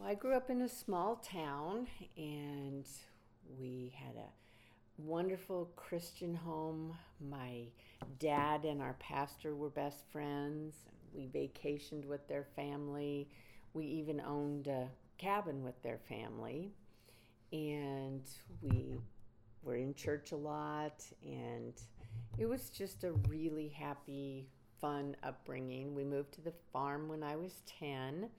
Well, I grew up in a small town and we had a wonderful Christian home. My dad and our pastor were best friends. We vacationed with their family. We even owned a cabin with their family. And we were in church a lot. And it was just a really happy, fun upbringing. We moved to the farm when I was 10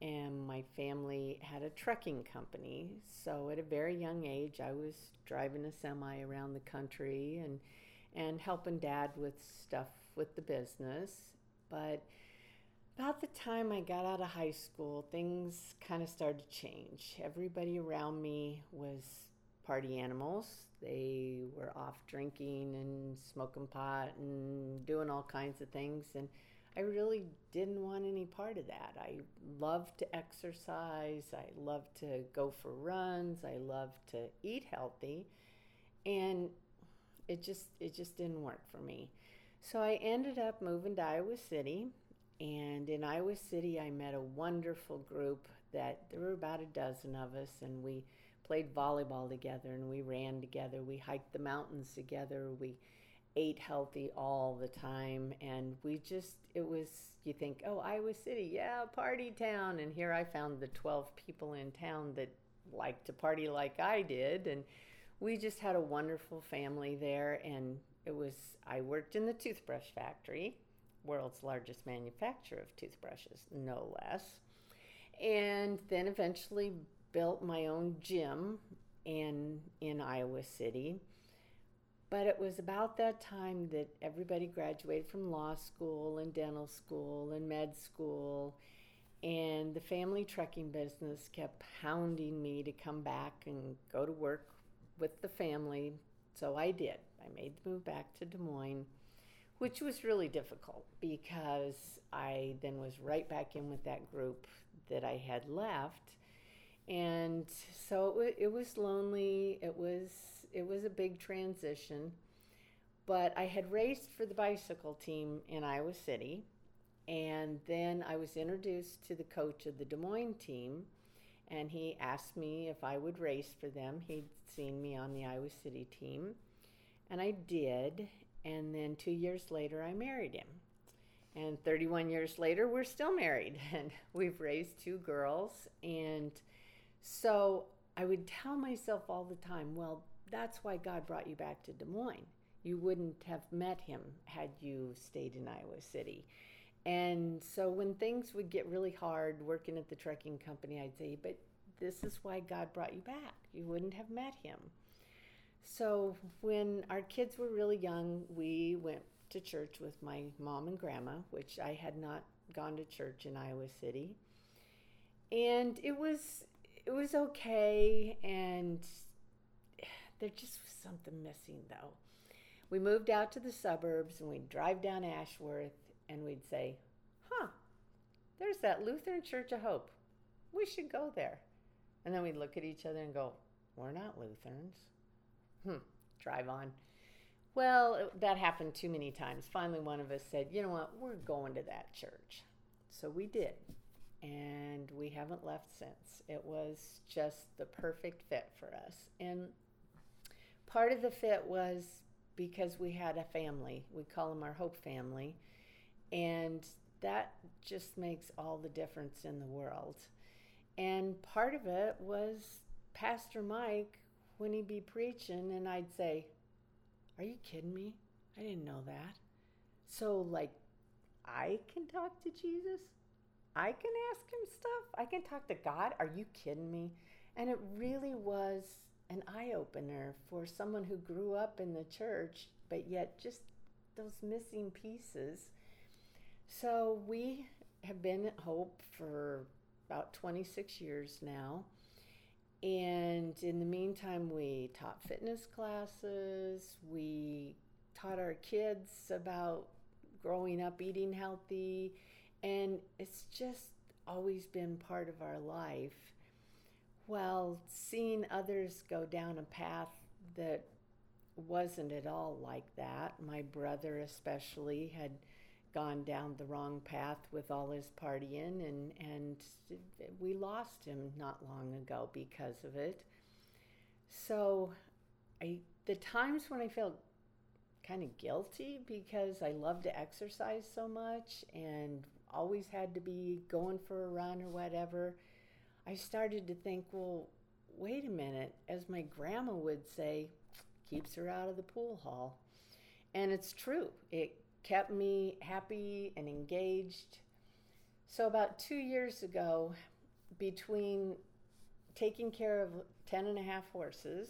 and my family had a trucking company. So at a very young age, I was driving a semi around the country and and helping dad with stuff with the business. But about the time I got out of high school, things kind of started to change. Everybody around me was party animals. They were off drinking and smoking pot and doing all kinds of things and I really didn't want any part of that. I loved to exercise, I loved to go for runs, I loved to eat healthy, and it just it just didn't work for me. So I ended up moving to Iowa City, and in Iowa City I met a wonderful group that there were about a dozen of us. And we played volleyball together and we ran together, we hiked the mountains together, we ate healthy all the time and we just it was you think oh iowa city yeah party town and here i found the 12 people in town that liked to party like i did and we just had a wonderful family there and it was i worked in the toothbrush factory world's largest manufacturer of toothbrushes no less and then eventually built my own gym in in iowa city but it was about that time that everybody graduated from law school and dental school and med school. And the family trucking business kept hounding me to come back and go to work with the family. So I did. I made the move back to Des Moines, which was really difficult because I then was right back in with that group that I had left. And so it, it was lonely. It was it was a big transition. But I had raced for the bicycle team in Iowa City, and then I was introduced to the coach of the Des Moines team, and he asked me if I would race for them. He'd seen me on the Iowa City team, and I did. And then two years later, I married him. And 31 years later, we're still married, and we've raised two girls. And so I would tell myself all the time, well, that's why God brought you back to Des Moines. You wouldn't have met him had you stayed in Iowa City. And so when things would get really hard working at the trucking company, I'd say, but this is why God brought you back. You wouldn't have met him. So when our kids were really young, we went to church with my mom and grandma, which I had not gone to church in Iowa City. And it was it was okay and there just was something missing, though. We moved out to the suburbs and we'd drive down Ashworth and we'd say, huh, there's that Lutheran Church of Hope. We should go there. And then we'd look at each other and go, we're not Lutherans. Hmm, drive on. Well, that happened too many times. Finally, one of us said, you know what, we're going to that church. So we did. And we haven't left since. It was just the perfect fit for us. And part of the fit was because we had a family. We call them our Hope family. And that just makes all the difference in the world. And part of it was Pastor Mike when he'd be preaching, and I'd say, Are you kidding me? I didn't know that. So, like, I can talk to Jesus? I can ask him stuff? I can talk to God? Are you kidding me? And it really was an eye opener for someone who grew up in the church, but yet just those missing pieces. So we have been at Hope for about 26 years now. And in the meantime, we taught fitness classes, we taught our kids about growing up eating healthy, and it's just always been part of our life. Well, seeing others go down a path that wasn't at all like that, my brother especially had gone down the wrong path with all his partying, and, and we lost him not long ago because of it. So, I, the times when I felt kind of guilty because I love to exercise so much and always had to be going for a run or whatever, I started to think, well, wait a minute, as my grandma would say, keeps her out of the pool hall. And it's true. It kept me happy and engaged. So, about two years ago, between taking care of 10 and a half horses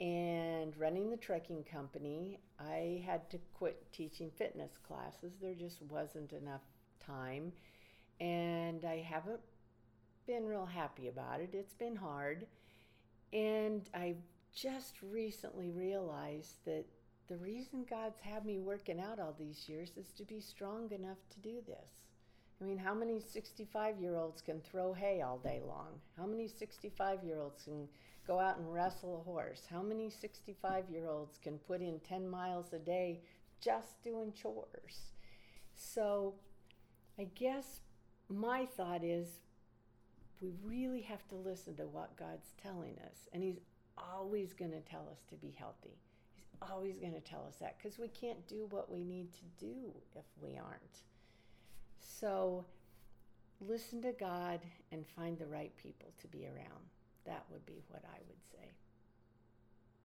and running the trekking company, I had to quit teaching fitness classes. There just wasn't enough time. And I haven't been real happy about it. It's been hard. And I just recently realized that the reason God's had me working out all these years is to be strong enough to do this. I mean, how many 65 year olds can throw hay all day long? How many 65 year olds can go out and wrestle a horse? How many 65 year olds can put in 10 miles a day just doing chores? So I guess my thought is we really have to listen to what God's telling us. And He's always going to tell us to be healthy. He's always going to tell us that because we can't do what we need to do if we aren't. So listen to God and find the right people to be around. That would be what I would say.